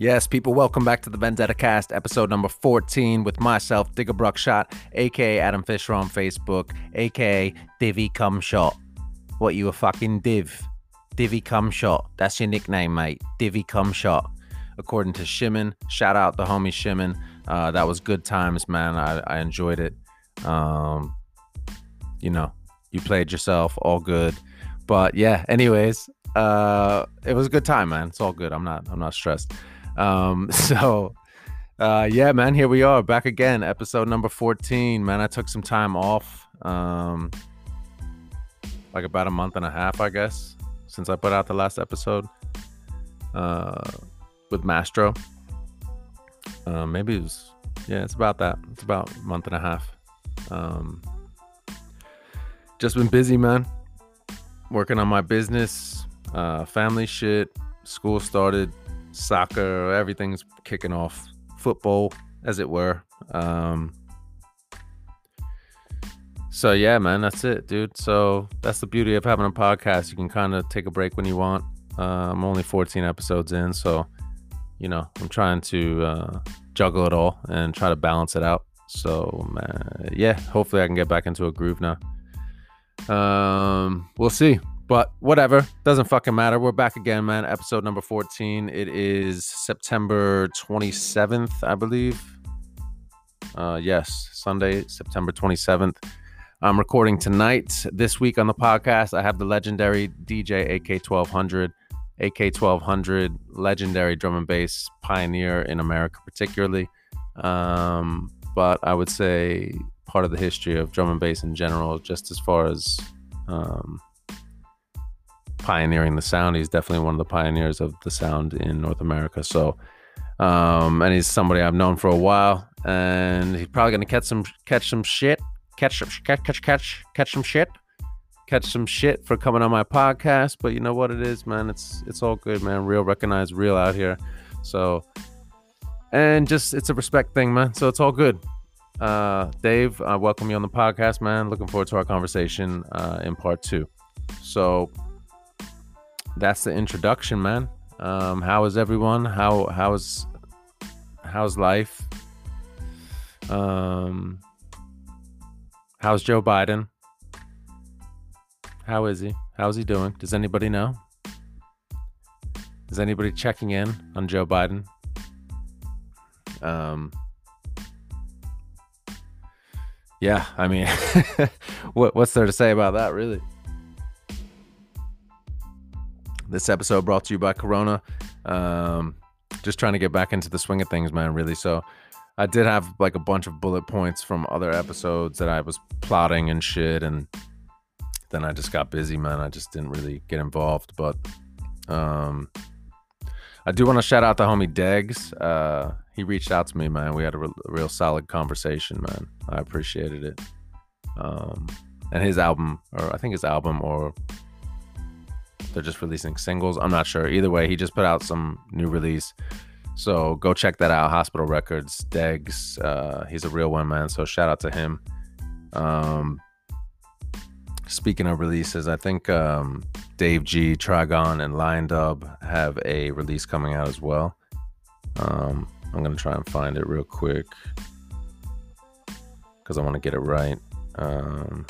Yes, people, welcome back to the Vendetta Cast, episode number 14, with myself, Digger Bruckshot, aka Adam Fisher on Facebook, aka Divvy Cumshot. What, you a fucking div? Divvy Cumshot. That's your nickname, mate. Divvy Cumshot. According to Shimon, shout out the homie Shimon. Uh, that was good times, man. I, I enjoyed it. Um, you know, you played yourself, all good. But yeah, anyways, uh, it was a good time, man. It's all good. I'm not, I'm not stressed. Um, so uh, yeah, man, here we are back again, episode number 14. Man, I took some time off. Um, like about a month and a half, I guess, since I put out the last episode. Uh, with Mastro. Uh, maybe it was yeah, it's about that. It's about a month and a half. Um, just been busy, man. Working on my business, uh, family shit. School started soccer, everything's kicking off, football, as it were. Um, so yeah, man, that's it, dude. So that's the beauty of having a podcast. You can kind of take a break when you want. Uh, I'm only 14 episodes in, so you know I'm trying to uh, juggle it all and try to balance it out. So man, yeah, hopefully I can get back into a groove now. Um, we'll see. But whatever, doesn't fucking matter. We're back again, man. Episode number 14. It is September 27th, I believe. Uh, yes, Sunday, September 27th. I'm recording tonight. This week on the podcast, I have the legendary DJ AK1200. AK1200, legendary drum and bass pioneer in America, particularly. Um, but I would say part of the history of drum and bass in general, just as far as um, pioneering the sound. He's definitely one of the pioneers of the sound in North America. So, um, and he's somebody I've known for a while, and he's probably gonna catch some catch some shit, catch catch catch catch catch some shit, catch some shit for coming on my podcast. But you know what it is, man. It's it's all good, man. Real recognized, real out here. So, and just it's a respect thing, man. So it's all good. Uh, Dave, I welcome you on the podcast, man. Looking forward to our conversation uh, in part two. So that's the introduction, man. Um, how is everyone? How how's how's life? Um, how's Joe Biden? How is he? How's he doing? Does anybody know? Is anybody checking in on Joe Biden? Um, yeah, I mean, what what's there to say about that, really? This episode brought to you by Corona. Um, just trying to get back into the swing of things, man, really. So I did have like a bunch of bullet points from other episodes that I was plotting and shit. And then I just got busy, man. I just didn't really get involved. But um, I do want to shout out the homie Degs. Uh, he reached out to me, man. We had a, re- a real solid conversation, man. I appreciated it. Um, and his album, or I think his album, or they're just releasing singles. I'm not sure. Either way, he just put out some new release. So go check that out. Hospital Records, Degs. Uh, he's a real one, man. So shout out to him. Um, speaking of releases, I think um, Dave Gee, Trigon, and Liondub have a release coming out as well. Um, I'm gonna try and find it real quick because I want to get it right. Um,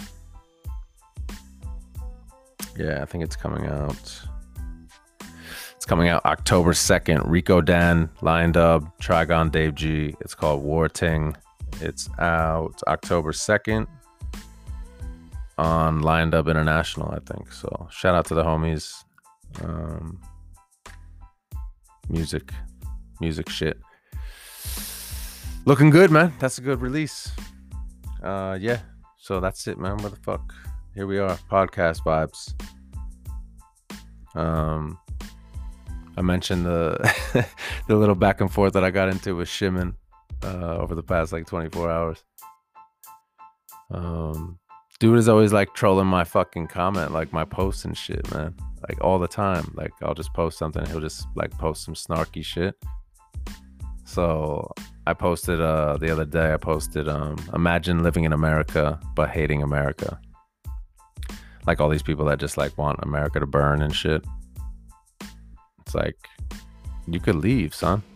yeah, I think it's coming out. It's coming out October 2nd. Riko Dan, Liondub, Trigon Dave Gee. It's called War Ting. It's out October 2nd on Liondub International, I think. So shout out to the homies. Um, music, music shit. Looking good, man. That's a good release. Uh, yeah. So that's it, man. What the fuck? Here we are, podcast vibes. Um, I mentioned the the little back and forth that I got into with Shimon uh, over the past like 24 hours. Um, dude is always like trolling my fucking comment, like my posts and shit, man. Like all the time. Like I'll just post something, he'll just like post some snarky shit. So I posted uh the other day. I posted um imagine living in America but hating America like all these people that just like want America to burn and shit. It's like you could leave, son.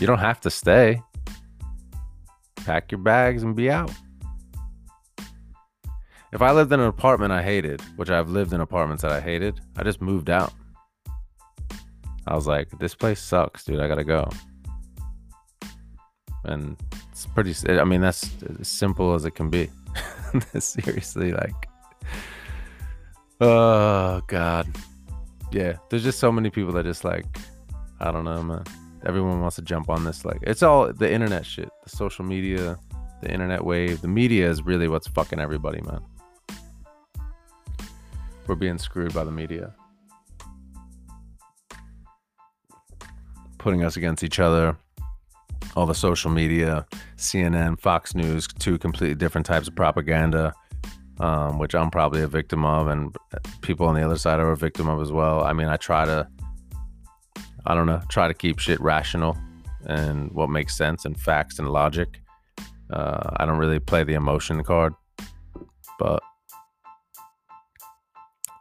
You don't have to stay. Pack your bags and be out. If I lived in an apartment I hated, which I've lived in apartments that I hated, I just moved out. I was like, this place sucks, dude. I gotta go. And it's pretty, I mean, that's as simple as it can be. Seriously, like, oh, God. Yeah, there's just so many people that just like, I don't know, man. Everyone wants to jump on this. Like, it's all the internet shit, the social media, the internet wave. The media is really what's fucking everybody, man. We're being screwed by the media. Putting us against each other. All the social media, CNN, Fox News, two completely different types of propaganda, um, which I'm probably a victim of, and people on the other side are a victim of as well. I mean, I try to, I don't know, try to keep shit rational and what makes sense and facts and logic. Uh, I don't really play the emotion card, but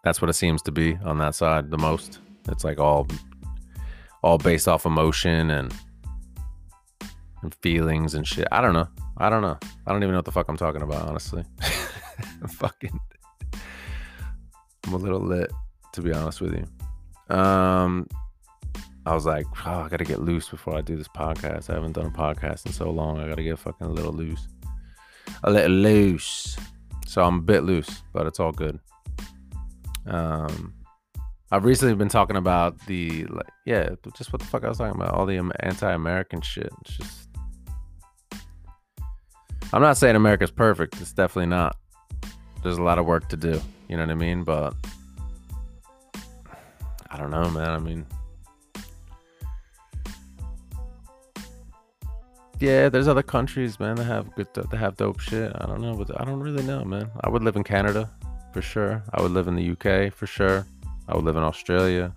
that's what it seems to be on that side the most. It's like all all based off emotion and and feelings and shit. I don't know. I don't know. I don't even know what the fuck I'm talking about, honestly. I'm fucking I'm a little lit, to be honest with you. Um I was like, oh, I gotta get loose before I do this podcast. I haven't done a podcast in so long. I gotta get fucking a little loose. A little loose. So I'm a bit loose, but it's all good. Um, I've recently been talking about the like, yeah, just what the fuck I was talking about, all the anti-American shit. It's just, I'm not saying America's perfect. It's definitely not. There's a lot of work to do. You know what I mean? But I don't know, man. I mean, yeah, there's other countries, man, that have good, that have dope shit. I don't know, but I don't really know, man. I would live in Canada for sure. I would live in the UK for sure. I would live in Australia.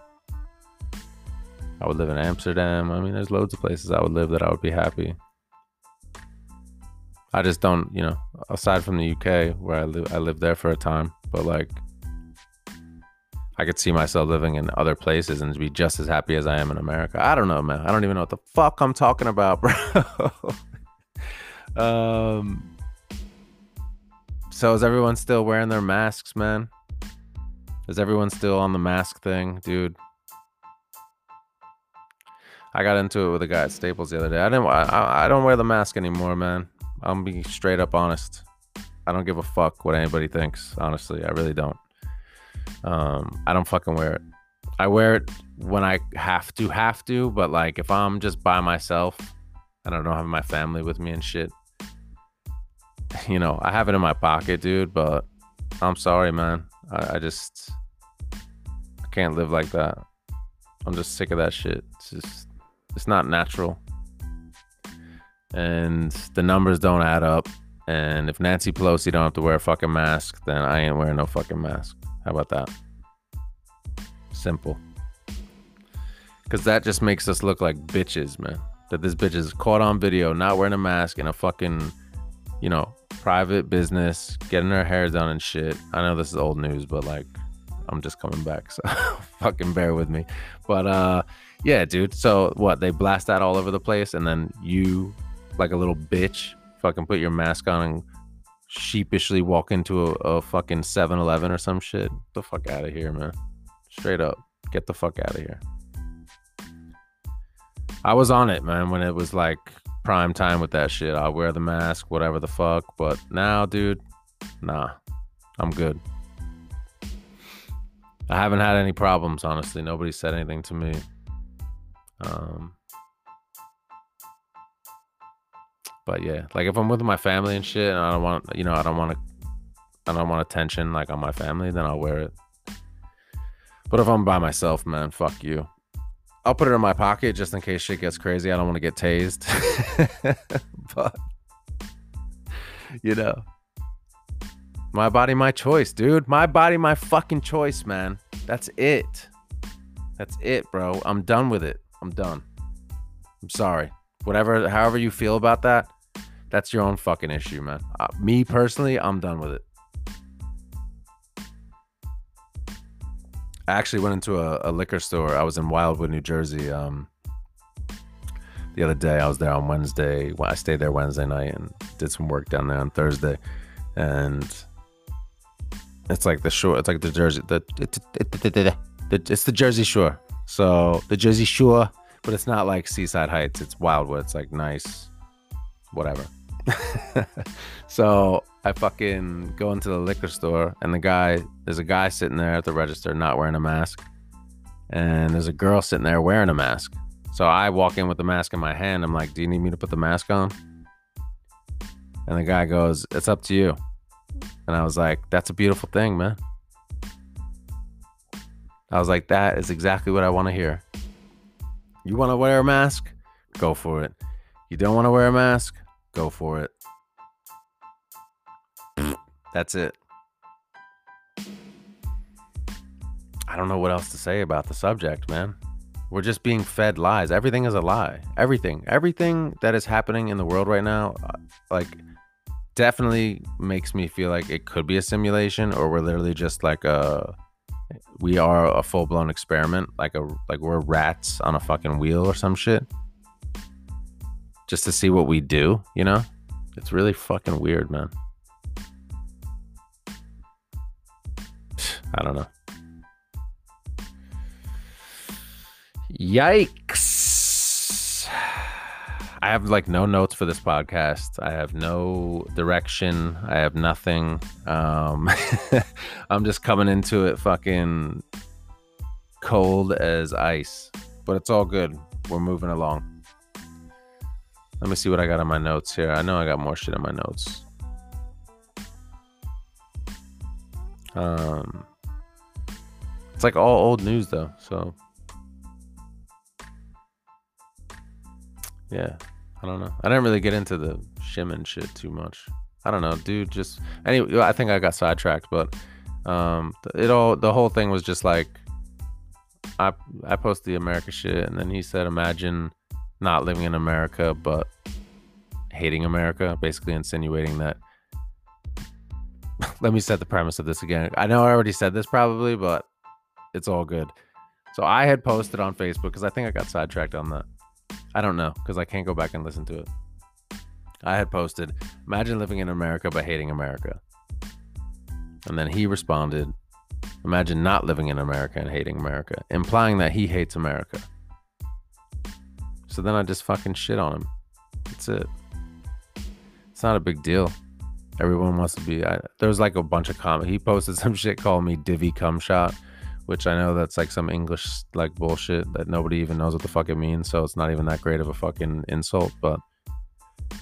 I would live in Amsterdam. I mean, there's loads of places I would live that I would be happy. I just don't, you know, aside from the UK where I live, I lived there for a time, but like, I could see myself living in other places and be just as happy as I am in America. I don't know, man. I don't even know what the fuck I'm talking about, bro. um, so is everyone still wearing their masks, man? Is everyone still on the mask thing, dude? I got into it with a guy at Staples the other day. I didn't. I, I don't wear the mask anymore, man. I'm being straight up honest. I don't give a fuck what anybody thinks. Honestly, I really don't. Um, I don't fucking wear it. I wear it when I have to, have to. But like, if I'm just by myself, and I don't have my family with me and shit you know, I have it in my pocket, dude, but I'm sorry, man. I, I just I can't live like that. I'm just sick of that shit. It's just it's not natural. And the numbers don't add up. And if Nancy Pelosi don't have to wear a fucking mask, then I ain't wearing no fucking mask. How about that? Simple. Cause that just makes us look like bitches, man. That this bitch is caught on video not wearing a mask in a fucking, you know, private business, getting her hair done and shit. I know this is old news, but like I'm just coming back, so fucking bear with me. But uh yeah, dude. So what? They blast that all over the place and then you like a little bitch fucking put your mask on and sheepishly walk into a, a fucking 7-Eleven or some shit. Get the fuck out of here, man. Straight up. Get the fuck out of here. I was on it, man, when it was like prime time with that shit. I'll wear the mask, whatever the fuck. But now, dude, nah, I'm good. I haven't had any problems, honestly. Nobody said anything to me. Um, but yeah, like if I'm with my family and shit, and I don't want, you know, I don't want to, I don't want attention like on my family, then I'll wear it. But if I'm by myself, man, fuck you. I'll put it in my pocket just in case shit gets crazy. I don't want to get tased. but you know, my body, my choice, dude. My body, my fucking choice, man. That's it. That's it, bro. I'm done with it. I'm done. I'm sorry. Whatever, however you feel about that, that's your own fucking issue, man. Uh, me personally, I'm done with it. I actually went into a, a, liquor store. I was in Wildwood, New Jersey, um, the other day. I was there on Wednesday. Well, I stayed there Wednesday night and did some work down there on Thursday, and it's like the shore. It's like the Jersey. The, the, it's the Jersey Shore. So the Jersey Shore, but it's not like Seaside Heights. It's Wildwood. It's like nice, whatever. so I fucking go into the liquor store, and the guy, there's a guy sitting there at the register not wearing a mask, and there's a girl sitting there wearing a mask. So I walk in with the mask in my hand. I'm like, "Do you need me to put the mask on?" And the guy goes, "It's up to you." And I was like, "That's a beautiful thing, man." I was like, "That is exactly what I want to hear." You want to wear a mask? Go for it. You don't want to wear a mask? Go for it. That's it. I don't know what else to say about the subject, man. We're just being fed lies. Everything is a lie. Everything, everything that is happening in the world right now, uh, like, definitely makes me feel like it could be a simulation, or we're literally just like a, we are a full blown experiment, like a, like we're rats on a fucking wheel or some shit, just to see what we do. You know, it's really fucking weird, man. I don't know. Yikes. I have like no notes for this podcast. I have no direction. I have nothing. Um, I'm just coming into it fucking cold as ice, but it's all good. We're moving along. Let me see what I got on my notes here. I know I got more shit on my notes. Um, it's like all old news though, so yeah, I don't know. I didn't really get into the Shimon shit too much. I don't know, dude. Just anyway, I think I got sidetracked, but um, it all the whole thing was just like I I post the America shit, and then he said, imagine not living in America but hating America, basically insinuating that. Let me set the premise of this again. I know I already said this probably, but it's all good. So I had posted on Facebook because I think I got sidetracked on that. I don't know because I can't go back and listen to it. I had posted, imagine living in America but hating America. And then he responded, imagine not living in America and hating America, implying that he hates America. So then I just fucking shit on him. That's it. It's not a big deal. Everyone wants to be. I, there was like a bunch of comments. He posted some shit called me Divvy Cum Shot which I know that's like some English like bullshit that nobody even knows what the fuck it means. So it's not even that great of a fucking insult, but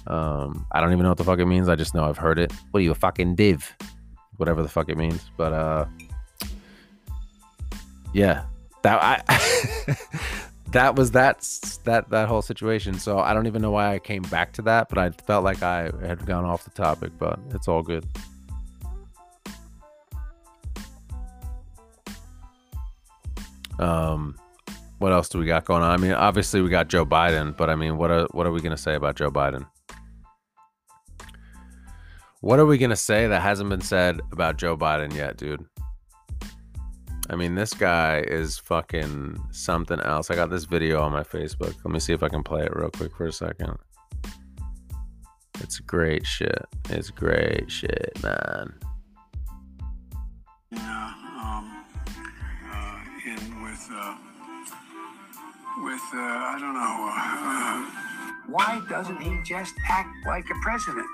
um, I don't even know what the fuck it means. I just know I've heard it. What are you, a fucking div? Whatever the fuck it means. But uh, yeah, that I that was that that that whole situation. So I don't even know why I came back to that, but I felt like I had gone off the topic. But it's all good. Um, what else do we got going on? I mean, obviously we got Joe Biden, but I mean, what are what are we gonna say about Joe Biden? What are we gonna say that hasn't been said about Joe Biden yet, dude? I mean, this guy is fucking something else. I got this video on my Facebook. Let me see if I can play it real quick for a second. It's great shit. It's great shit, man. Yeah, um, uh, in with, uh, with, uh, I don't know, uh, why doesn't he just act like a president?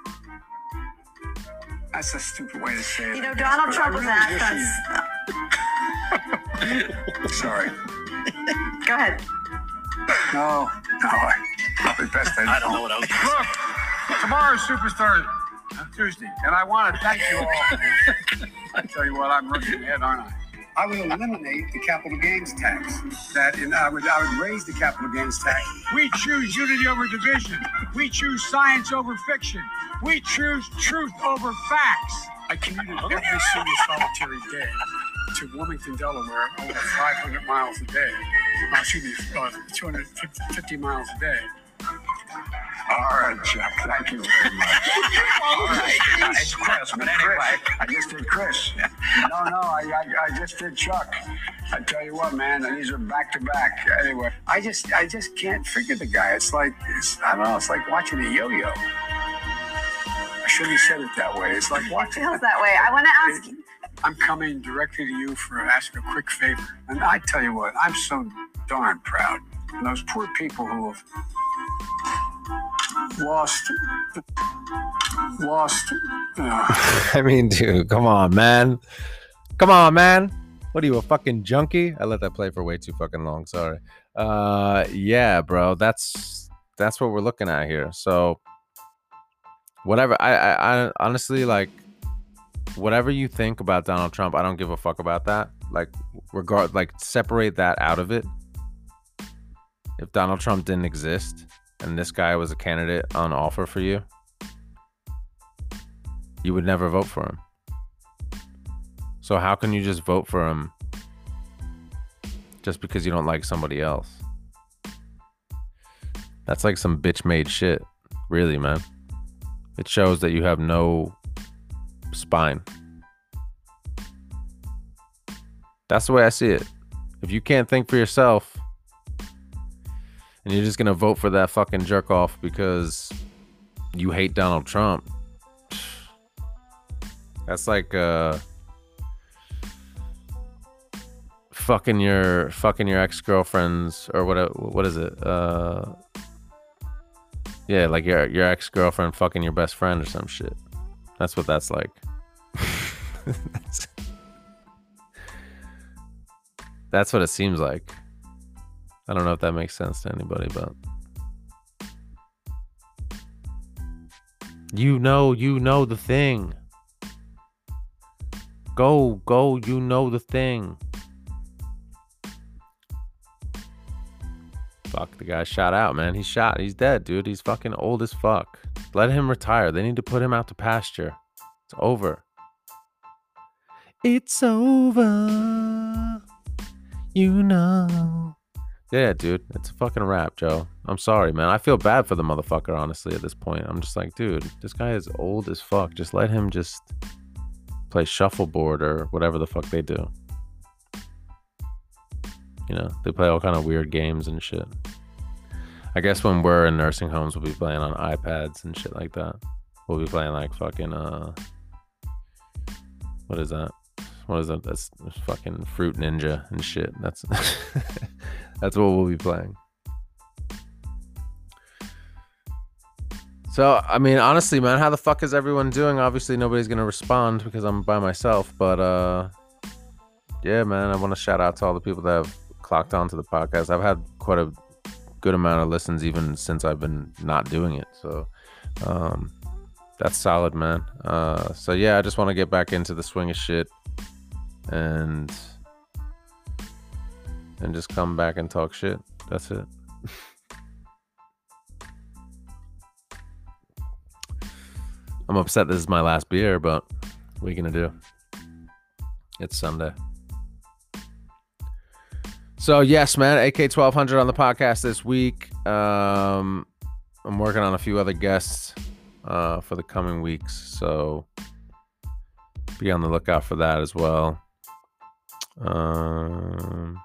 That's a stupid way to say it. You know, I guess, Donald Trump I was really asked us. He- Sorry. Go ahead. No, no, I, probably best I, I don't know what I was. Look, tomorrow's Superstar Tuesday, and I want to thank you all. I tell you what, I'm looking ahead, aren't I? I would eliminate the capital gains tax. That and I would I would raise the capital gains tax. We choose unity over division. We choose science over fiction. We choose truth over facts. I commuted every single solitary day to Wilmington, Delaware, over 500 miles a day. Uh, excuse me, uh, 250 miles a day. All right, Chuck. Thank you very much. All right. It's Chris, but anyway. I just did Chris. No, no, I, I, I just did Chuck. I tell you what, man, these are back to back. Anyway, I just I just can't figure the guy. It's like it's, I don't know. It's like watching a yo-yo. I shouldn't have said it that way. It's like watching. feels that way. I want to ask you. I'm coming directly to you for asking a quick favor. And I tell you what, I'm so darn proud. And those poor people who have lost, lost. Uh, I mean, dude, come on, man. Come on, man. What are you, a fucking junkie? I let that play for way too fucking long. Sorry. Uh, yeah, bro. That's that's what we're looking at here. So, whatever. I, I, I honestly like whatever you think about Donald Trump. I don't give a fuck about that. Like, regard, like, separate that out of it. If Donald Trump didn't exist and this guy was a candidate on offer for you, you would never vote for him. So how can you just vote for him just because you don't like somebody else? That's like some bitch made shit. Really, man. It shows that you have no spine. That's the way I see it. If you can't think for yourself and you're just going to vote for that fucking jerk off because you hate Donald Trump, that's like uh fucking your fucking your ex-girlfriend's or what what is it? Uh yeah, like your your ex-girlfriend fucking your best friend or some shit. That's what that's like. that's, that's what it seems like. I don't know if that makes sense to anybody, but you know, you know the thing. Go, go, you know the thing. Fuck, the guy shot out, man. He's shot. He's dead, dude. He's fucking old as fuck. Let him retire. They need to put him out to pasture. It's over. It's over. You know. Yeah, dude. It's a fucking rap, Joe. I'm sorry, man. I feel bad for the motherfucker, honestly, at this point. I'm just like, dude, this guy is old as fuck. Just let him just play shuffleboard or whatever the fuck they do. You know, they play all kind of weird games and shit. I guess when we're in nursing homes, we'll be playing on iPads and shit like that. We'll be playing like fucking uh, what is that? What is that? That's, fucking Fruit Ninja and shit. That's that's what we'll be playing. So I mean, honestly, man, how the fuck is everyone doing? Obviously, nobody's gonna respond because I'm by myself. But uh, yeah, man, I want to shout out to all the people that have clocked onto the podcast. I've had quite a good amount of listens even since I've been not doing it. So um, that's solid, man. Uh, so yeah, I just want to get back into the swing of shit and and just come back and talk shit. That's it. I'm upset this is my last beer, but what are you gonna do? It's Sunday. So yes, man, AK twelve hundred on the podcast this week. Um, I'm working on a few other guests uh, for the coming weeks, so be on the lookout for that as well. Um,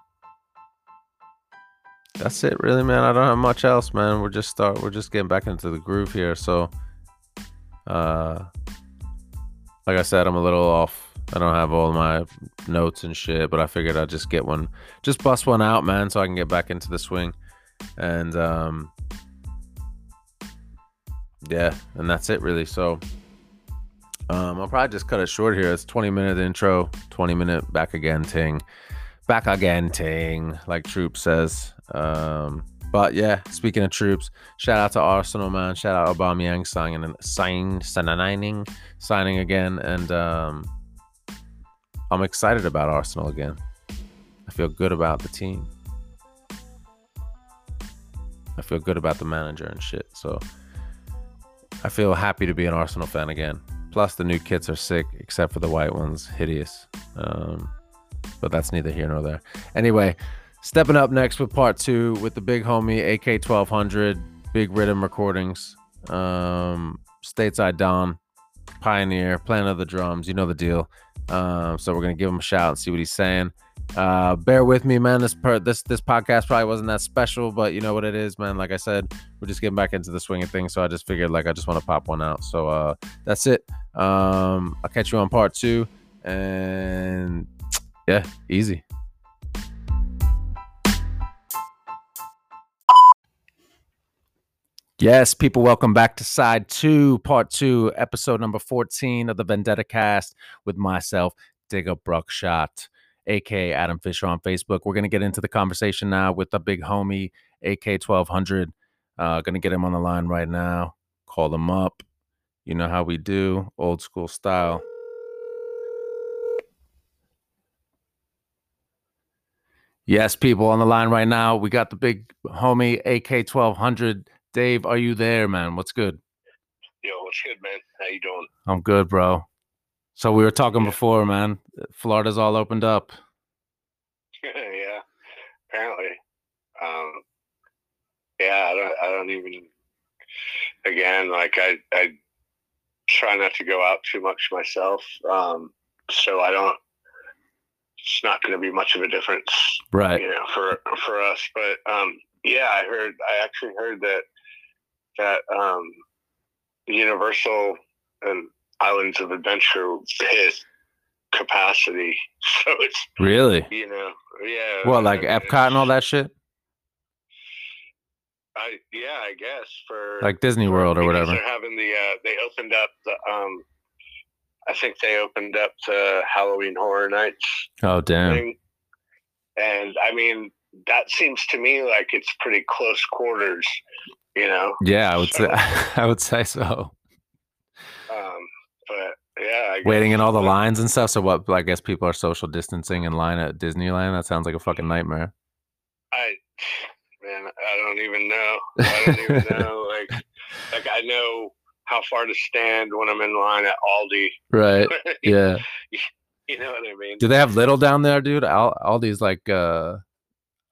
that's it, really, man. I don't have much else, man. We're just start. We're just getting back into the groove here, so uh, like I said, I'm a little off. I don't have all my notes and shit, but I figured I'd just get one, just bust one out, man, so I can get back into the swing. And um, yeah, and that's it really. So um, I'll probably just cut it short here. It's 20 minute intro, 20 minute back again ting, back again ting, like Troop says. Um, but yeah, speaking of troops, shout out to Arsenal, man. Shout out Aubameyang signing, signing, signing again, and um, I'm excited about Arsenal again. I feel good about the team. I feel good about the manager and shit. So I feel happy to be an Arsenal fan again. Plus, the new kits are sick, except for the white ones, hideous. Um, but that's neither here nor there. Anyway, Stepping up next with part two with the big homie AK 1200, Big Riddim Recordings. Um, Stateside Don, Pioneer, playing of the drums. You know the deal. Um, so we're gonna give him a shout and see what he's saying. Uh, bear with me, man. This per this this podcast probably wasn't that special, but you know what it is, man. Like I said, we're just getting back into the swing of things, so I just figured like I just want to pop one out. So uh, that's it. Um, I'll catch you on part two, and yeah, easy. Yes, people, welcome back to side two, part two, episode number 14 of the Vendetta cast with myself, Digger Bruckshot, aka Adam Fisher on Facebook. We're going to get into the conversation now with the big homie, AK1200. Uh, going to get him on the line right now. Call him up. You know how we do, old school style. Yes, people on the line right now. We got the big homie AK1200. Dave, are you there, man? What's good? Yo, what's good, man? How you doing? I'm good, bro. So we were talking Yeah. before, man. Florida's all opened up. yeah, apparently. Um, yeah, I don't, I don't even. Again, like I, I try not to go out too much myself, um, so I don't. It's not going to be much of a difference, Right. you know, for for us. But um, yeah, I heard. I actually heard that that um, Universal and Islands of Adventure hit capacity, so it's Really? you know, yeah. Well, like Epcot and all that shit? I yeah, I guess for Like Disney World or whatever. They're having the uh, they opened up the um, I think they opened up the Halloween Horror Nights Oh, damn. thing, and I mean that seems to me like it's pretty close quarters, you know. Yeah, I would say So- I would say so. Um, but yeah, I guess, Waiting in all the lines and stuff. So what? I guess people are social distancing in line at Disneyland. That sounds like a fucking nightmare. I man, I don't even know. I don't even know. Like, like I know how far to stand when I'm in line at Aldi. Right. Yeah. you know what I mean? Do they have little down there, dude? Al- Aldi's like uh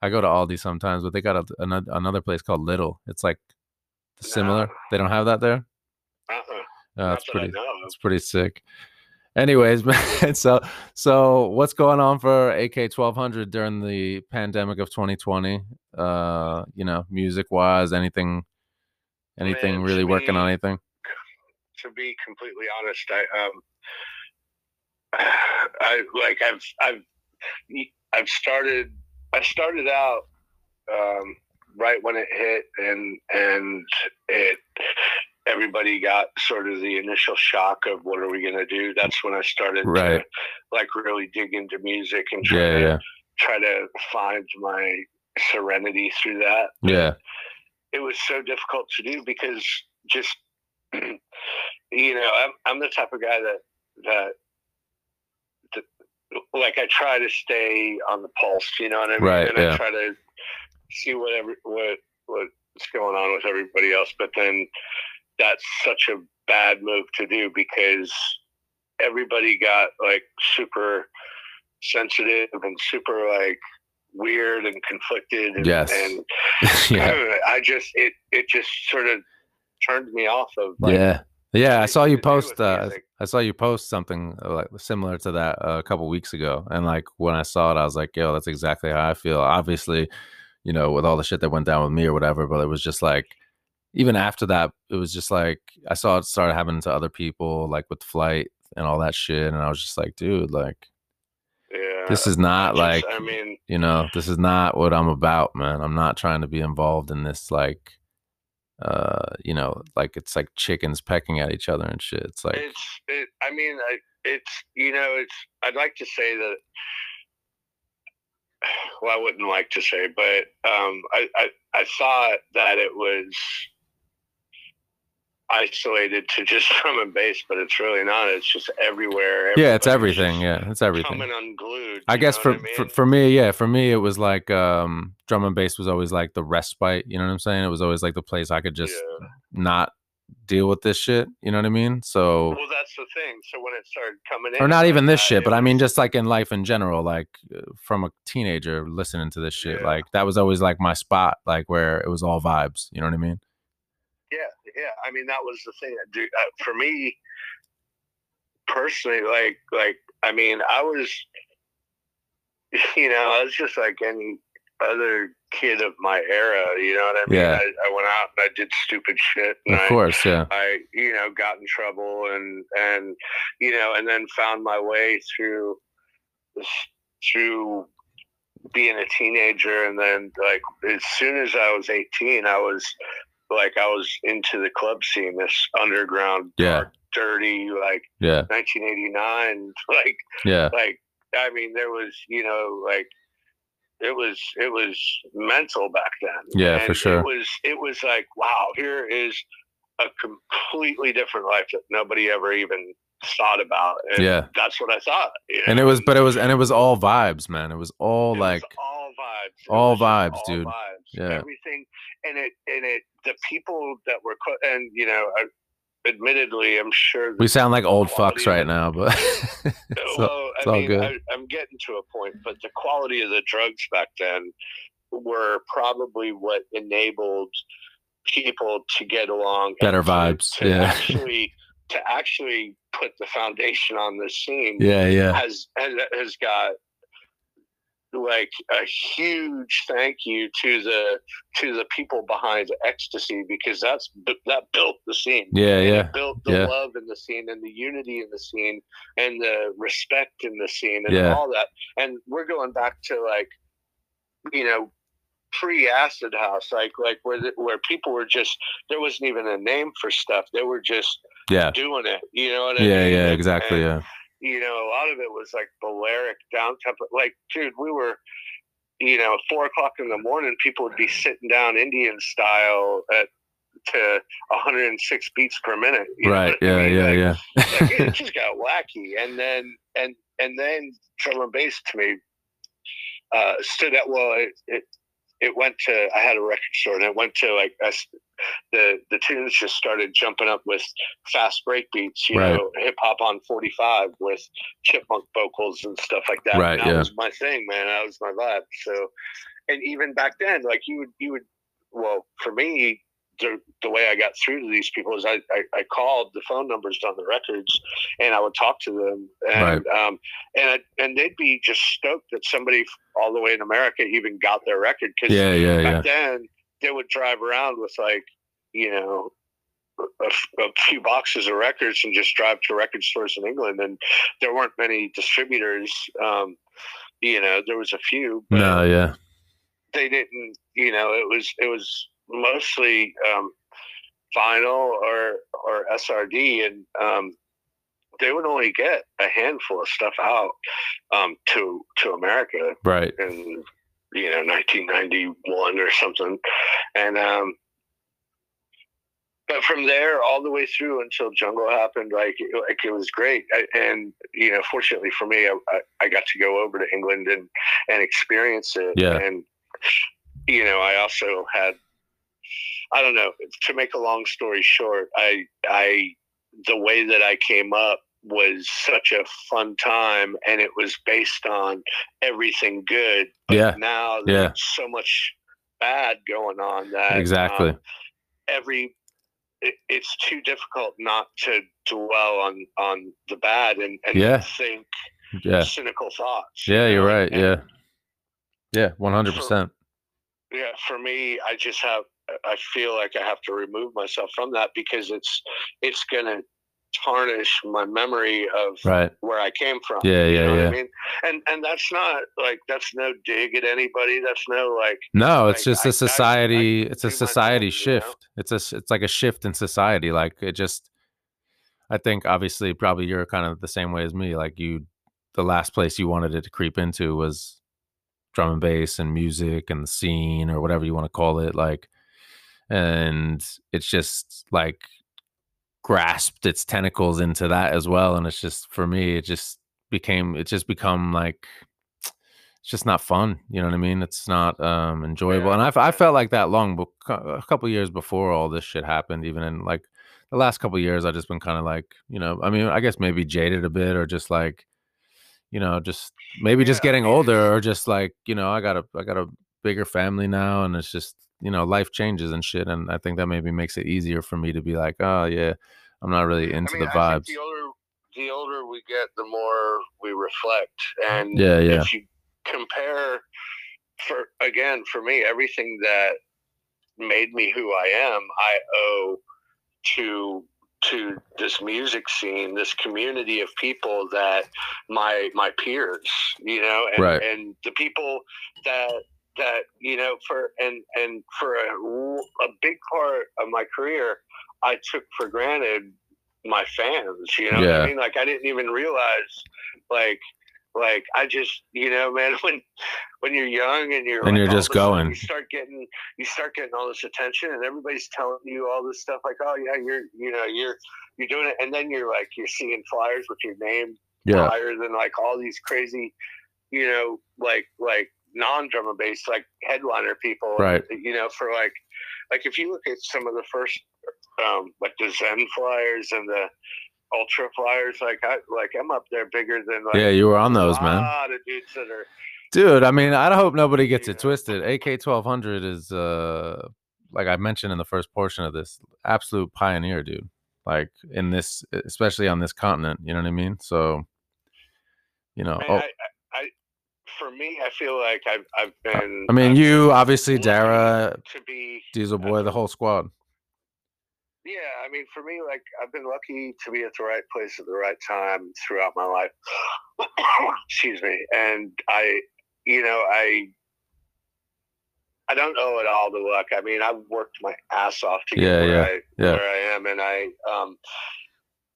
I go to Aldi sometimes, but they got a, another another place called Lidl. It's like similar. No. They don't have that there. Uh-uh. Uh, That's that's pretty. It's pretty sick. Anyways, man. So so what's going on for AK twelve hundred during the pandemic of twenty twenty? Uh, you know, music wise, anything anything Man, really working on anything? To be completely honest, I um, I like I've I've I've started. I started out um, right when it hit, and and it everybody got sort of the initial shock of what are we going to do. That's when I started Right. to like really dig into music and try Yeah, to yeah. try to find my serenity through that. Yeah. it was so difficult to do because just you know I'm I'm the type of guy that that, that like I try to stay on the pulse, you know what I mean, Right, and yeah. I try to see what every what what's going on with everybody else, but then that's such a bad move to do because everybody got like super sensitive and super like weird and conflicted and, Yes. and yeah. I just it it just sort of turned me off of like, yeah. Yeah, I saw you anything to do post. Uh. I saw you post something uh, like similar to that uh, a couple weeks ago, and like when I saw it, I was like, "Yo, that's exactly how I feel." Obviously, you know, with all the shit that went down with me or whatever, but it was just like, even after that, it was just like I saw it started happening to other people, like with flight and all that shit, and I was just like, "Dude, like, yeah this is not like, I mean you know, this is not what I'm about, man. I'm not trying to be involved in this like." uh you know like it's like chickens pecking at each other and shit it's like it's it I mean I, it's you know it's I'd like to say that well I wouldn't like to say but um I I, I thought that it was isolated to just drum and bass but it's really not. It's just everywhere. Yeah it's everything. Yeah it's everything. coming unglued i guess for, I for for me yeah for me it was like um drum and bass was always like the respite you know what i'm saying? It was always like the place i could just Yeah. not deal with this shit you know what i mean so Well, that's the thing. So when it started coming in, or not like even this that, shit it but i mean just like in life in general like uh, from a teenager listening to this shit Yeah. like that was always like my spot like where it was all vibes you know what i mean yeah, yeah. I mean, that was the thing. Dude, uh, for me personally, like, like, I mean, I was, you know, I was just like any other kid of my era. You know what I mean? Yeah. I, I went out and I did stupid shit. And Of I, course, yeah. I, you know, got in trouble and and you know, and then found my way through through being a teenager, and then like as soon as I was eighteen, I was like I was into the club scene, this underground, Yeah. dark, dirty, like Yeah. 1989, like Yeah. like I mean, there was you know like it was it was mental back then. Yeah, for sure. It was it was like wow, here is a completely different life that nobody ever even thought about. And Yeah. that's what I thought. you And it was but it was and it was all vibes, man. It was all It was like all vibes, It all vibes, all dude. Vibes. Yeah. everything, and it and it the people that were and you know, I, admittedly, I'm sure we sound like old fucks right now, but so, well, it's I all mean, good. I, I'm getting to a point, but the quality of the drugs back then were probably what enabled people to get along. Better to- vibes, To yeah. actually, to actually put the foundation on this scene yeah, yeah. has has, has got like a huge thank you to the to the people behind ecstasy because that's that built the scene Yeah, and yeah. built the yeah. love in the scene and the unity in the scene and the respect in the scene and Yeah. all that. And we're going back to like, you know, pre acid house, like like where the, where people were just there wasn't even a name for stuff. They were just Yeah. doing it. You know what I Yeah, mean? yeah, exactly. and, Yeah. You know, a lot of it was like Balearic down tempo. Like, dude, we were. You know, four o'clock in the morning, people would be sitting down Indian style at to 106 beats per minute. Right. what I Yeah, mean? yeah, Like, yeah. like, it just got wacky and then and and then drum and bass to me uh stood out well it, it it went to i had a record store and it went to like us the the tunes just started jumping up with fast break beats you Right. know hip hop on 45 with chipmunk vocals and stuff like that Right, and that yeah. was my thing man that was my vibe so and even back then like you would you would well for me the, the way I got through to these people is I, I, I called the phone numbers on the records and I would talk to them and um and I, and they'd be just stoked that somebody all the way in America even got their record because Yeah, yeah, yeah. back then they would drive around with like you know a few boxes of records and just drive to record stores in England and there weren't many distributors um you know there was a few but No, yeah. they didn't you know it was it was mostly um vinyl or or srd and um they would only get a handful of stuff out um to to america Right. in you know 1991 or something. And um but from there all the way through until jungle happened like it, like it was great. I, and you know fortunately for me I, I, I got to go over to england and and experience it. Yeah. and you know i also had i don't know to make a long story short i i the way that i came up was such a fun time and it was based on everything good but Yeah. now there's Yeah. so much bad going on that Exactly. um, every it, it's too difficult not to dwell on on the bad and, and Yeah. think Yeah. cynical thoughts Yeah, you're right. And- Yeah. Yeah, 100%. yeah for me i just have i feel like i have to remove myself from that because it's it's gonna tarnish my memory of Right. where i came from Yeah, you yeah, know yeah. i mean and and that's not like that's no dig at anybody that's no like No, it's Like, just a society. I it's a do my thing, society you know? shift. It's a It's like a shift in society. Like it just. I think obviously probably you're kind of the same way as me. Like you, the last place you wanted it to creep into was drum and bass and music and the scene or whatever you want to call it. Like, and it's just like grasped its tentacles into that as well. And it's just for me, it just became. It just become like it's just not fun. You know what I mean? It's not um enjoyable. Yeah, and I, f- I felt like that long, bec- a couple years before all this shit happened. Even in like the last couple years, i've just been kind of like, you know, I mean, I guess maybe jaded a bit, or just like, you know, just maybe just Yeah, I getting older, or just like, you know, I got a I got a bigger family now, and it's just you know life changes and shit, and I think that maybe makes it easier for me to be like, oh yeah, I'm not really into I mean, the vibes. the older the older we get, the more we reflect. And Yeah, yeah. if you compare for again, for me, everything that made me who I am, I owe to to this music scene, this community of people that my my peers, you know, and, Right. and the people that that you know for and and for a, a big part of my career, I took for granted my fans. You know, what Yeah. I mean, like I didn't even realize, like, like I just, you know, man, when when you're young and you're And like, you're just of a sudden going. you start getting you start getting all this attention, and everybody's telling you all this stuff, like, oh yeah, you're, you know, you're you're doing it, and then you're like, you're seeing flyers with your name Yeah, higher than like all these crazy, you know, like like non drum and bass like headliner people, Right. You know, for like like if you look at some of the first um like the Zen flyers and the Ultra flyers, like I like I'm up there bigger than like yeah, you were on those, man. lot of dudes that are Dude, I mean, I hope nobody gets it twisted. AK twelve hundred is uh like I mentioned in the first portion of this, absolute pioneer, dude. Like in this, especially on this continent, you know what I mean? So, you know, Man, oh, I, I for me, I feel like I've I've been. I mean, I've you obviously, Dara, DB Diesel Boy, the whole squad. Yeah, I mean, for me, like I've been lucky to be at the right place at the right time throughout my life. Excuse me, and I, you know, I, I don't owe it all to luck. I mean, I've worked my ass off to get Yeah, where yeah, I yeah. where I am, and I, um,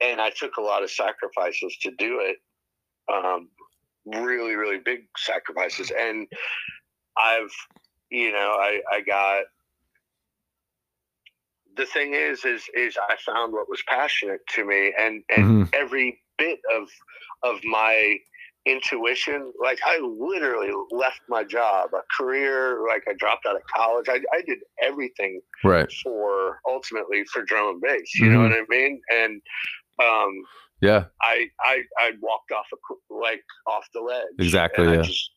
and I took a lot of sacrifices to do it. Um, really, really big sacrifices, and I've, you know, I, I got the thing is is is I found what was passionate to me and and Mhm. every bit of of my intuition like I literally left my job a career like I dropped out of college I, I did everything Right. for ultimately for drum and bass you know Mhm. what I mean and um Yeah. I I I walked off a like off the ledge. Exactly, yeah. I just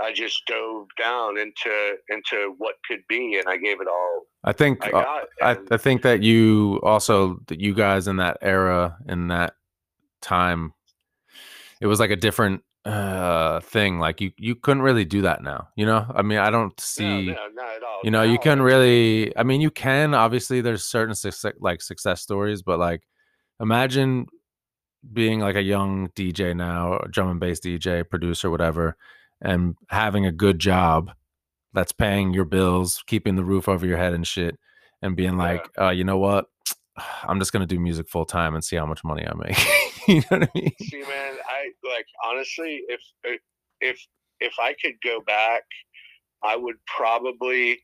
I just dove down into into what could be, and I gave it all I think I uh, got. I, I think that you also that you guys in that era in that time it was like a different uh thing like you you couldn't really do that now you know i mean i don't see no, not at all. you know you can really i mean you can obviously there's certain success like success stories but like imagine being like a young dj now drum and bass dj producer whatever and having a good job that's paying your bills keeping the roof over your head and shit and being Yeah. like uh you know what? I'm just gonna do music full time and see how much money i make. You know what i mean? See, man, I like honestly, if if- if if I could go back, I would probably,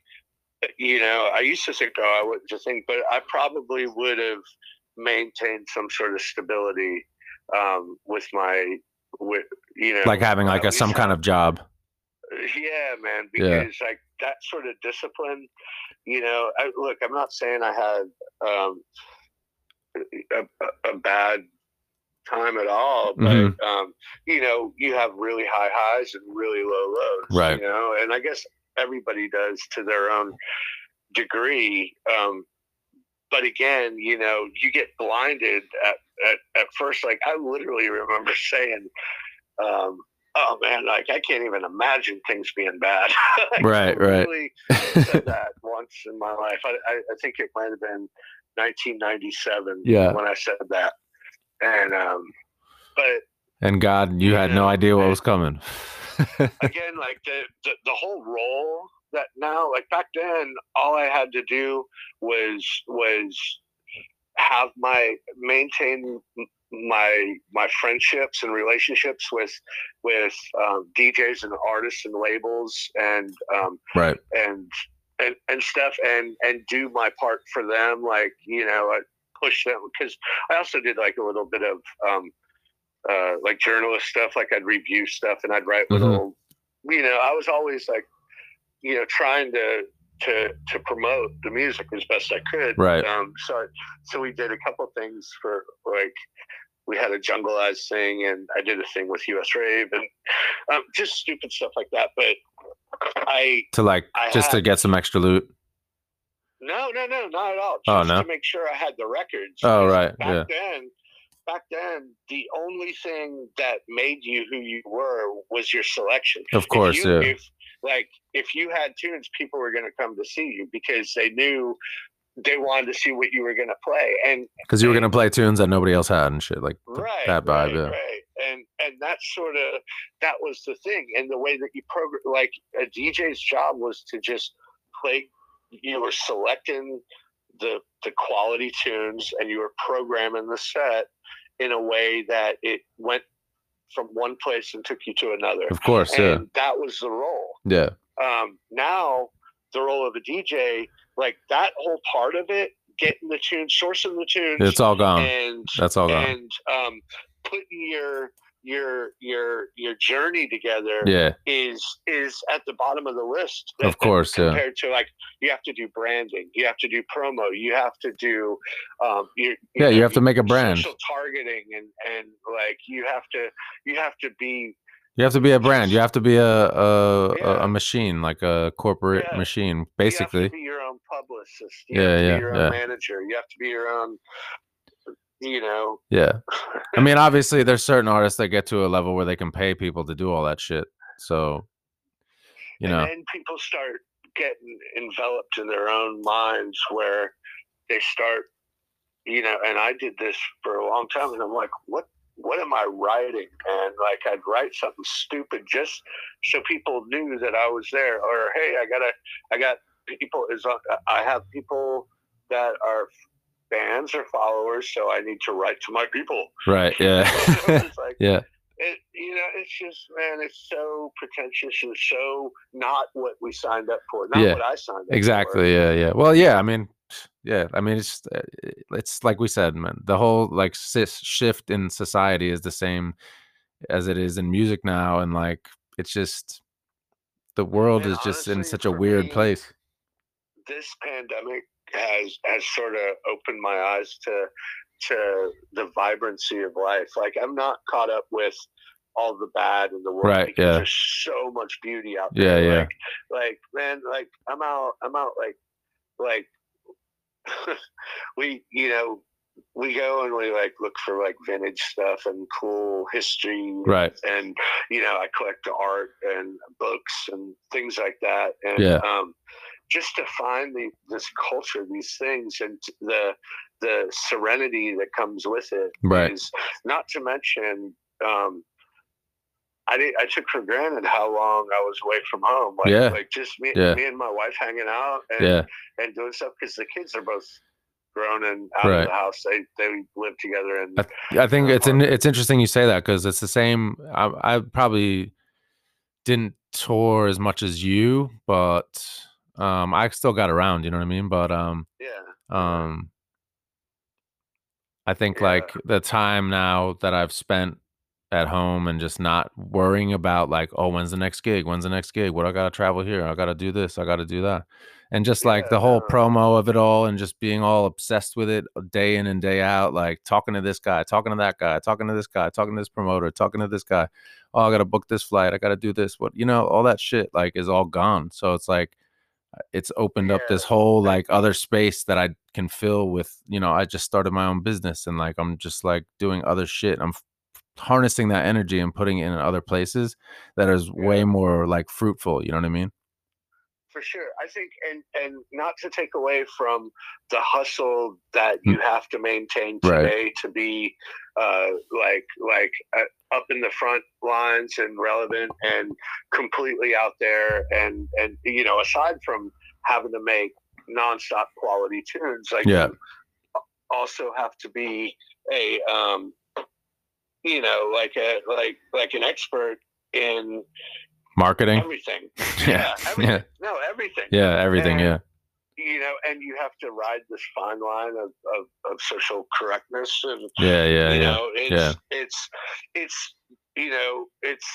you know, I used to think, oh, I wouldn't just think, but I probably would have maintained some sort of stability um, with my, with you know, like having like a some kind of job Yeah, man. Yeah. Because like that sort of discipline, you know. I, look, I'm not saying I had um, a, a- bad time at all, but Mhm. um, you know, you have really high highs and really low lows, Right. You know, and I guess everybody does to their own degree. Um, but again, you know, you get blinded at, at, at first. Like I literally remember saying, um, "Oh man, like I can't even imagine things being bad." Right, right. literally said that once in my life. I, I, I think it might have been 1997 Yeah. when I said that. And um, but and god you had no idea what was coming again, like the, the the whole role that now, like back then, all I had to do was was have my maintain my my friendships and relationships with with um, DJs and artists and labels and um, right and and and stuff and and do my part for them like you know I push them because I also did like a little bit of um uh like journalist stuff like I'd review stuff and I'd write Mhm. little you know I was always like you know trying to to to promote the music as best I could Right. um so so we did a couple things for like we had a jungle eyes thing and I did a thing with US Rave and um, just stupid stuff like that but I to like I just to get some extra loot No, no, no, not at all. Just Oh, no? to make sure I had the records. Oh, right, Back yeah. then, back then, the only thing that made you who you were was your selection. Of course, if you, yeah. If like if you had tunes, people were going to come to see you because they knew they wanted to see what you were going to play, and Because you were gonna play tunes that nobody else had and shit like right, that vibe. right, yeah. right. And and that's sort of that was the thing, and the way that you program, like a DJ's job was to just play. You were selecting the the quality tunes, and you were programming the set in a way that it went from one place and took you to another. Of course, yeah, that was the role. yeah, Um, now the role of a DJ, like that whole part of it, getting the tunes, sourcing the tunes, it's all gone. and That's all gone. and um, putting your your your your journey together Yeah, is is at the bottom of the list. Of course, yeah. compared to like you have to do branding, you have to do promo, you have to do um, you, yeah. You have to make a brand. social targeting, and and like you have to you have to be You have to be a brand. You have to be a a, a, Yeah. a machine, like a corporate Yeah. machine, you have basically. to be your own publicist. You Yeah, have to yeah, be your yeah. own manager. You have to be your own. You know, Yeah. I mean, obviously, there's certain artists that get to a level where they can pay people to do all that shit. So, you and know, then people start getting enveloped in their own minds where they start, you know. And I did this for a long time, and I'm like, what? What am I writing? And like, I'd write something stupid just so people knew that I was there. Or hey, I gotta, I got people. Is I have people that are fans or followers, so I need to write to my people. right? Yeah, It's like, yeah, it, you know, it's just man, it's so pretentious and so not what we signed up for, not Yeah, what I signed up for. exactly. Yeah, yeah. Well, yeah. I mean, yeah. I mean, it's uh, it's like we said, man. The whole like shift in society is the same as it is in music now, and like it's just the world Man, is just in such a weird me, place. This pandemic has has sort of opened my eyes to to the vibrancy of life. Like I'm not caught up with all the bad in the world Right, yeah. there's so much beauty out there. yeah. Like, like man, like I'm out I'm out like like we you know we go and we like look for like vintage stuff and cool history Right. and you know i collect art and books and things like that and Yeah. um just to find the this culture these things and the the serenity that comes with it Right. is not to mention um I, did, I took for granted how long I was away from home. Like, Yeah. like just me, Yeah. me and my wife hanging out and, Yeah. and doing stuff because the kids are both grown and out Right. of the house. They they live together and I think uh, it's in, it's interesting you say that because it's the same. I, I probably didn't tour as much as you, but um, I still got around. You know what I mean? But um, yeah, um, I think Yeah. like the time now that I've spent at home and just not worrying about like, oh, when's the next gig? When's the next gig? What I gotta travel here? I gotta do this. I gotta do that. And just like Yeah, the whole promo of it all and just being all obsessed with it uh, day in and day out, like talking to this guy, talking to that guy, talking to this guy, talking to this promoter, talking to this guy. Oh, I gotta book this flight. I gotta do this. What you know, all that shit like is all gone. So it's like it's opened up this whole like other space that I can fill with, you know, I just started my own business and like I'm just like doing other shit. I'm f- harnessing that energy and putting it in other places that is way more like fruitful, you know what I mean? for sure. I think, and and not to take away from the hustle that you have to maintain Mm. Right. today to be uh, like like uh, up in the front lines and relevant and completely out there, and and you know, aside from having to make nonstop quality tunes, like Yeah. you also have to be a um, you know, like a like like an expert in Marketing. everything. Yeah. everything. Yeah. No, everything. Yeah, everything, And, yeah. You know, and you have to ride this fine line of, of, of social correctness and Yeah, yeah, you yeah. know, it's yeah. it's it's you know, it's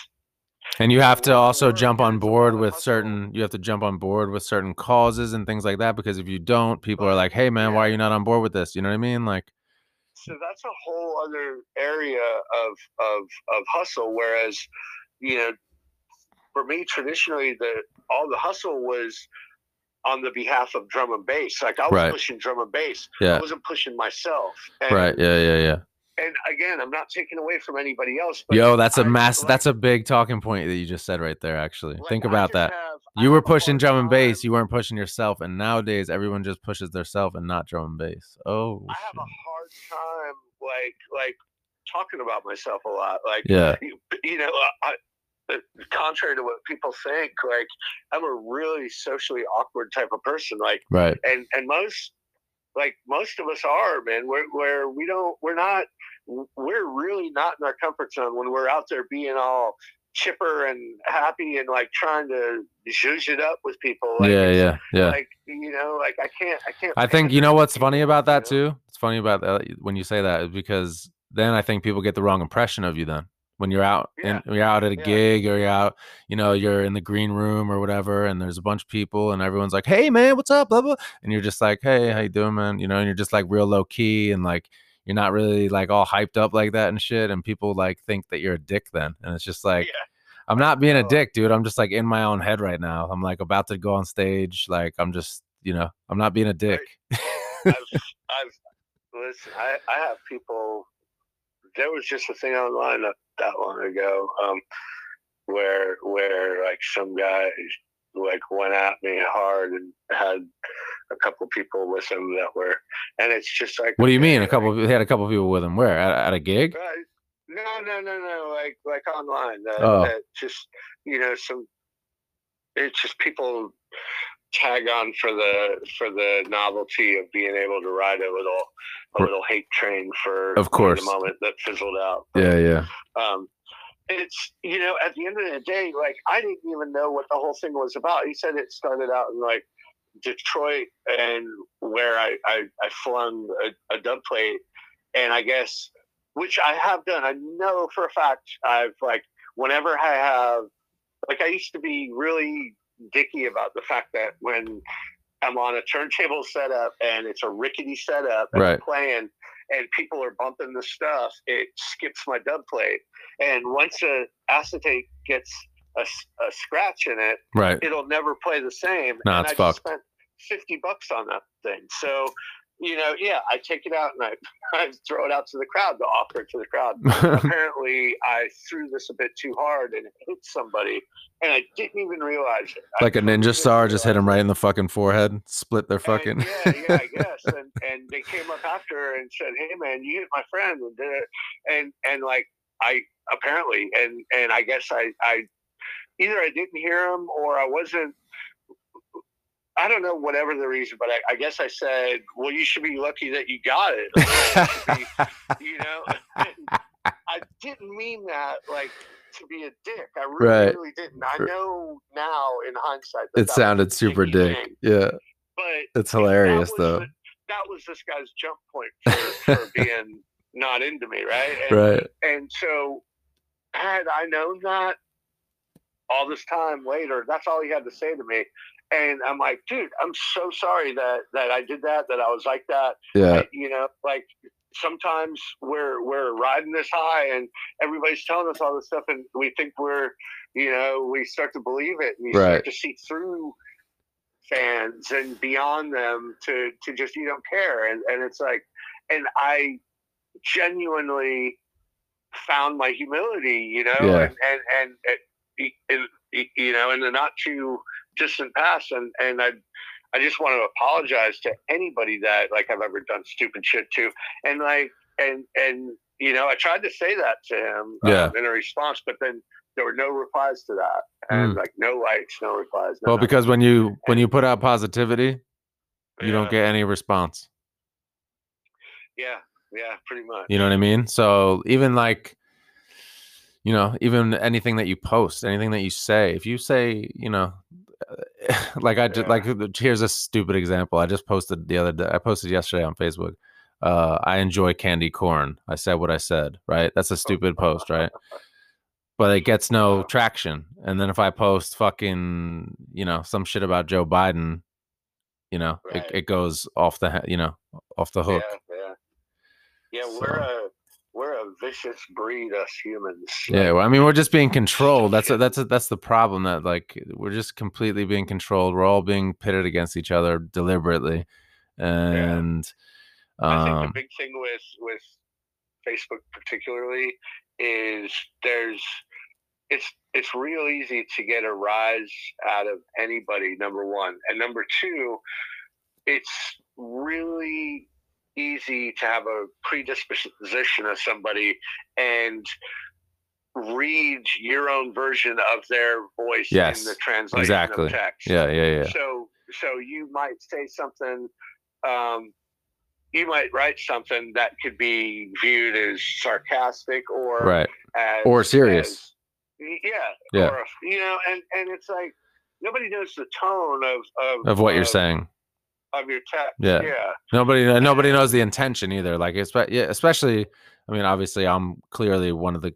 And you have to also jump on is a lot board with certain you have to jump on board with certain causes and things like that because if you don't, people are like, "Hey man, why are you not on board with this?" You know what I mean? Like so that's a whole other area of of of hustle. Whereas, you know, for me traditionally the all the hustle was on the behalf of drum and bass. Like I was Right. pushing drum and bass. Yeah. I wasn't pushing myself. And, Right. Yeah. Yeah. Yeah. And again, I'm not taking away from anybody else. But Yo, that's a I- mass. like- That's a big talking point that you just said right there. Actually, like, think about that. have- I You were pushing drum and bass. You weren't pushing yourself. And nowadays, everyone just pushes themselves and not drum and bass. Oh, I have shit. a hard time, like, like talking about myself a lot. Like, yeah, you, you know, I, I, contrary to what people think, like, I'm a really socially awkward type of person. Like, right. and and most like most of us are man where where we don't we're not we're really not in our comfort zone when we're out there being all chipper and happy and like trying to zhuzh it up with people like, yeah, yeah, yeah. like you know like i can't i can't I think you know what's funny about that you know? too. It's funny about that when you say that because then I think people get the wrong impression of you. Then when you're out Yeah. and you're out at a Yeah. gig or you're out, you know, you're in the green room or whatever, and there's a bunch of people and everyone's like, "Hey, man, what's up?" Blah blah, and you're just like, "Hey, how you doing, man?" You know, and you're just like real low key and like you're not really like all hyped up like that and shit, and people like think that you're a dick then, and it's just like. yeah I'm not being a dick, dude. I'm just like in my own head right now. I'm like about to go on stage. Like I'm just, you know, I'm not being a dick. I've, I've listen. I, I have people. There was just a thing online not that long ago, um, where where like some guy like went at me hard and had a couple people with him that were, and it's just like. what do you mean? A couple? He had a couple people with him. Where at, at a gig? uh, no, no, no, no. Like like online. That, Oh. that just you know some. It's just people tag on for the for the novelty of being able to ride a little a little hate train for Of course. the moment that fizzled out. Yeah, yeah, Um, it's you know at the end of the day, like I didn't even know what the whole thing was about. He said it started out in like Detroit and where I I, I flung a, a dub plate, and I guess which I have done. I know for a fact I've like whenever I have like I used to be really dicky about the fact that when I'm on a turntable setup and it's a rickety setup and I'm Right. playing and people are bumping the stuff, it skips my dub plate. And once a acetate gets a, a scratch in it, right. it'll never play the same. And it's I just fucked. spent fifty bucks on that thing. So, you know, yeah, I take it out and I, I throw it out to the crowd to offer it to the crowd. Apparently, I threw this a bit too hard and it hit somebody, and I didn't even realize it. Like a ninja star, just hit him right in the fucking forehead, split their And fucking. yeah, yeah, I guess. And and they came up after and said, "Hey, man, you hit my friend," and did it. And and like I apparently, and and I guess I I either I didn't hear him or I wasn't. I don't know, whatever the reason, but I, I guess I said, "Well, you should be lucky that you got it." Or, "You be-" you know, I didn't mean that like to be a dick. I really, Right. really didn't. I know now in hindsight that it that sounded super dick. thing, Yeah, but it's hilarious was though. the- that was this guy's jump point for, for being not into me, right? And, Right. and so, had I known that all this time later, that's all he had to say to me. And I'm like, dude, I'm so sorry that that I did that, that I was like that. Yeah. I- you know, like sometimes we're we're riding this high and everybody's telling us all this stuff and we think we're you know, we start to believe it and you Right. start to see through fans and beyond them to to just you don't care and and it's like and I genuinely found my humility, you know, Yeah. and and and you know, in the not too distant past, and and I I just want to apologize to anybody that like I've ever done stupid shit to, and like and and you know, I tried to say that to him Yeah. um, in a response, but then there were no replies to that, and like no likes, no replies. No. Well, nothing. because when you when you put out positivity, you Yeah. don't get any response. yeah, yeah, pretty much. You know what I mean? So even like, you know, even anything that you post, anything that you say, if you say, you know, like I just Yeah. like here's a stupid example. I just posted the other day. I posted yesterday on Facebook. Uh, I enjoy candy corn. I said what I said. Right? That's a stupid post, right? But it gets no traction. And then if I post fucking, you know, some shit about Joe Biden, you know, Right. it, it goes off the, you know, off the hook. Yeah, yeah, yeah. We're So- a we're a vicious breed, us humans. Yeah, well, I mean, we're just being controlled. That's a, that's a, that's the problem. That like we're just completely being controlled. We're all being pitted against each other deliberately, and I think um, the big thing with with Facebook particularly is there's it's it's real easy to get a rise out of anybody. Number one, and number two, it's really easy to have a predisposition of somebody and read your own version of their voice Yes, in the translation exactly. of text. yeah, yeah, yeah, So so you might say something um you might write something that could be viewed as sarcastic or right, as Or serious. as- yeah. Yeah. Or, you know, and and it's like nobody knows the tone of of, of what you're saying. Of your text. Yeah. Yeah. Nobody, nobody knows the intention either. Like, espe- yeah, especially. I mean, obviously, I'm clearly one of the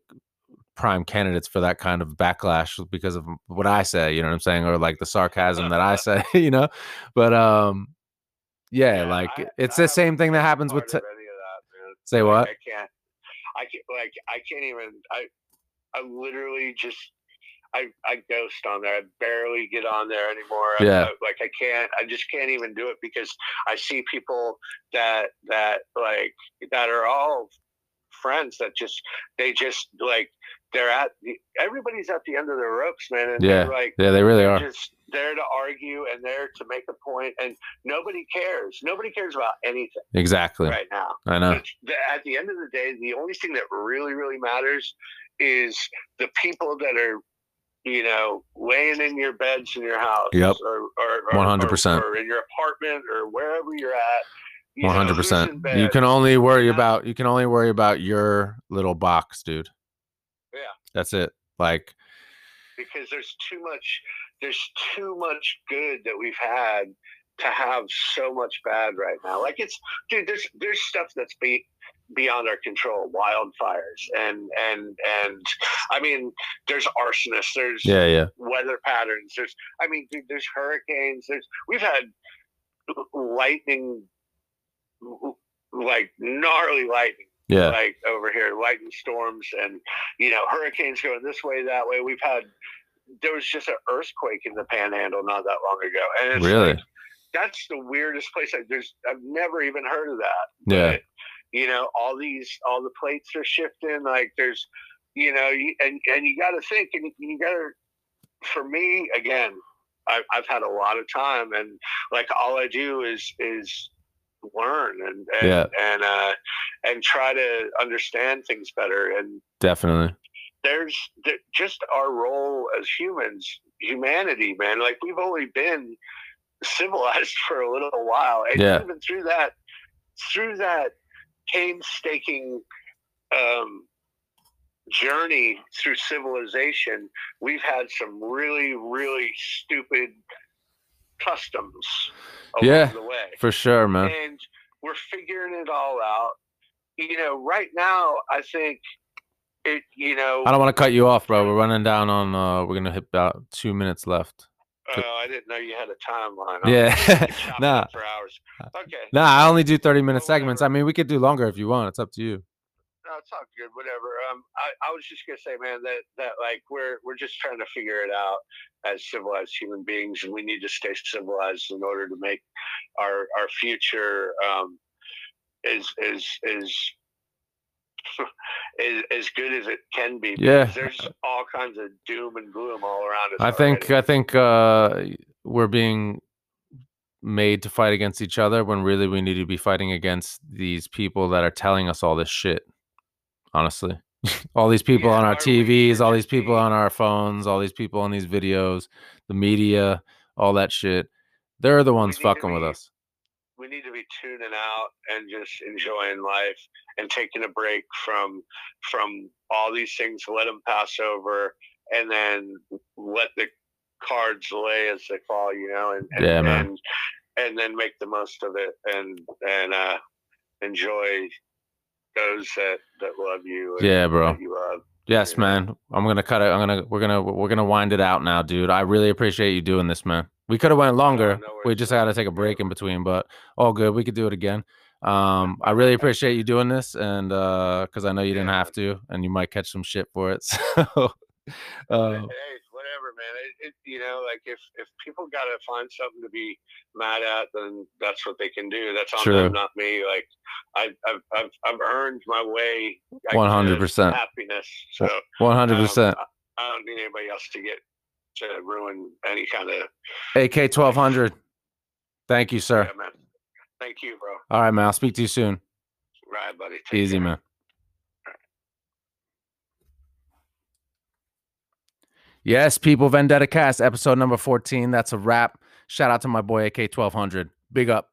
prime candidates for that kind of backlash because of what I say. You know what I'm saying, or like the sarcasm that I say. You know, but um, yeah, like I- it's I the same thing that happens with. T- of any of that, say Like, what? I can't. I can't. Like I can't even. I. I literally just. I, I ghost on there. I barely get on there anymore. Yeah. I- like I can't. I just can't even do it because I see people that that like that are all friends that just they just like they're at the, everybody's at the end of their ropes, man. And Yeah. they're like Yeah, they really they're just there to argue and there to make a point, and nobody cares. Nobody cares about anything Exactly. right now. I know. At the end of the day, the only thing that really, really matters is the people that are, you know, laying in your beds in your house, Yep. or, or, or 100%. or in your apartment, or wherever you're at. you One hundred who's in percent. You can only worry Yeah. about you can only worry about your little box, dude. Yeah. That's it. Like, because there's too much there's too much good that we've had to have so much bad right now like it's dude there's there's stuff that's be, beyond our control wildfires and and and i mean there's arsonists there's yeah, yeah, weather patterns there's i mean there's hurricanes there's we've had lightning like gnarly lightning yeah. like over here, lightning storms and you know hurricanes going this way, that way. We've had there was just an earthquake in the Panhandle not that long ago, and it's Really? like, that's the weirdest place. I, there's I've never even heard of that. Yeah. But, you know, all these all the plates are shifting. Like there's, you know, you, and and you got to think, and you got to. For me, again, I've I've had a lot of time, and like all I do is is learn and and Yeah. and uh and try to understand things better and Definitely. there's th- just our role as humans humanity man like we've only been civilized for a little while and Yeah. even through that through that painstaking um journey through civilization we've had some really really stupid customs along Yeah. the way For sure, man. and we're figuring it all out. You know, right now, I think it. You know, I don't want to cut you off, bro. We're running down on. uh We're gonna hit about two minutes left. Uh, I didn't know you had a timeline. Yeah. I could chop it Nah. for hours. Okay, Nah, I only do thirty minute Well, segments. I mean, we could do longer if you want. It's up to you. no, it's all good. Whatever. Um, I, I was just gonna say, man, that that like we're we're just trying to figure it out as civilized human beings, and we need to stay civilized in order to make our our future um is is is. Is, as good as it can be. Yeah. There's all kinds of doom and gloom all around us. I think. already. I think uh we're being made to fight against each other when really we need to be fighting against these people that are telling us all this shit. Honestly. all these people Yeah, on our TVs, all these people on our phones, all these people on these videos, the media, all that shit. They're the ones fucking with us. We need to be tuning out and just enjoying life and taking a break from from all these things let them pass over and then let the cards lay as they fall you know and and, Yeah, man. and, and then make the most of it and and uh enjoy those that that love you and Yeah, bro. you love Yes, man. I'm gonna cut it. I'm gonna we're gonna we're gonna wind it out now, dude. I really appreciate you doing this, man. We could have went longer. no we just had to take a break in between, but all good. We could do it again. Um, I really appreciate you doing this, and uh, because I know you didn't have to, and you might catch some shit for it. So, uh, man. It, it, you know, like if if people got to find something to be mad at, then that's what they can do. That's on True. them, not me. Like I, I've I've I've earned my way. 100%. happiness. So one hundred um, percent. I, don't need anybody else to get to ruin any kind of. AK twelve hundred. Thank you, sir. Yeah. Thank you, bro. All right, man. I'll speak to you soon. Right, buddy. Take Easy, care. man. Yes, people, Vendetta Cast, episode number 14. That's a wrap. Shout out to my boy AK1200. Big up.